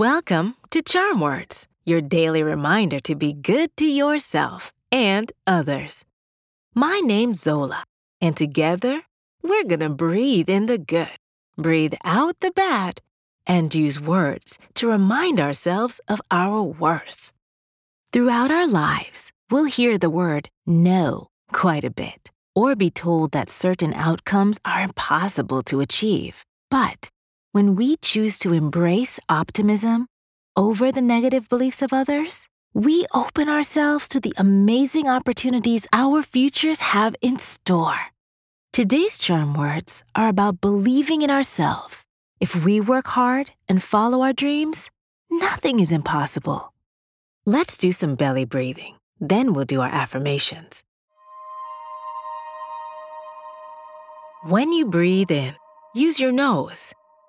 Welcome to Charm Words, your daily reminder to be good to yourself and others. My name's Zola, and together we're gonna breathe in the good, breathe out the bad, and use words to remind ourselves of our worth. Throughout our lives, we'll hear the word no quite a bit, or be told that certain outcomes are impossible to achieve. But when we choose to embrace optimism over the negative beliefs of others, we open ourselves to the amazing opportunities our futures have in store. Today's charm words are about believing in ourselves. If we work hard and follow our dreams, nothing is impossible. Let's do some belly breathing, then we'll do our affirmations. When you breathe in, use your nose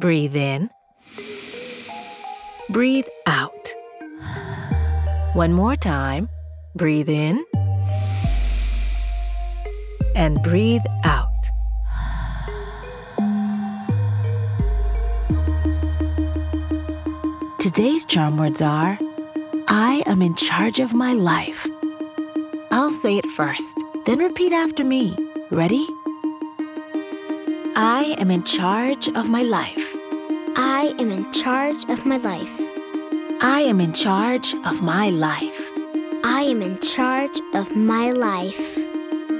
Breathe in. Breathe out. One more time. Breathe in. And breathe out. Today's charm words are I am in charge of my life. I'll say it first, then repeat after me. Ready? I am in charge of my life. I am in charge of my life. I am in charge of my life. I am in charge of my life.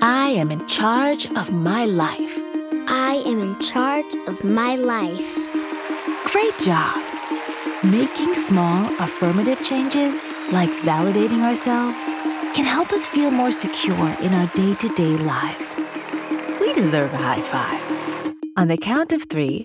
I am in charge of my life. I am in charge of my life. Great job! Making small affirmative changes, like validating ourselves, can help us feel more secure in our day to day lives. We deserve a high five. On the count of three,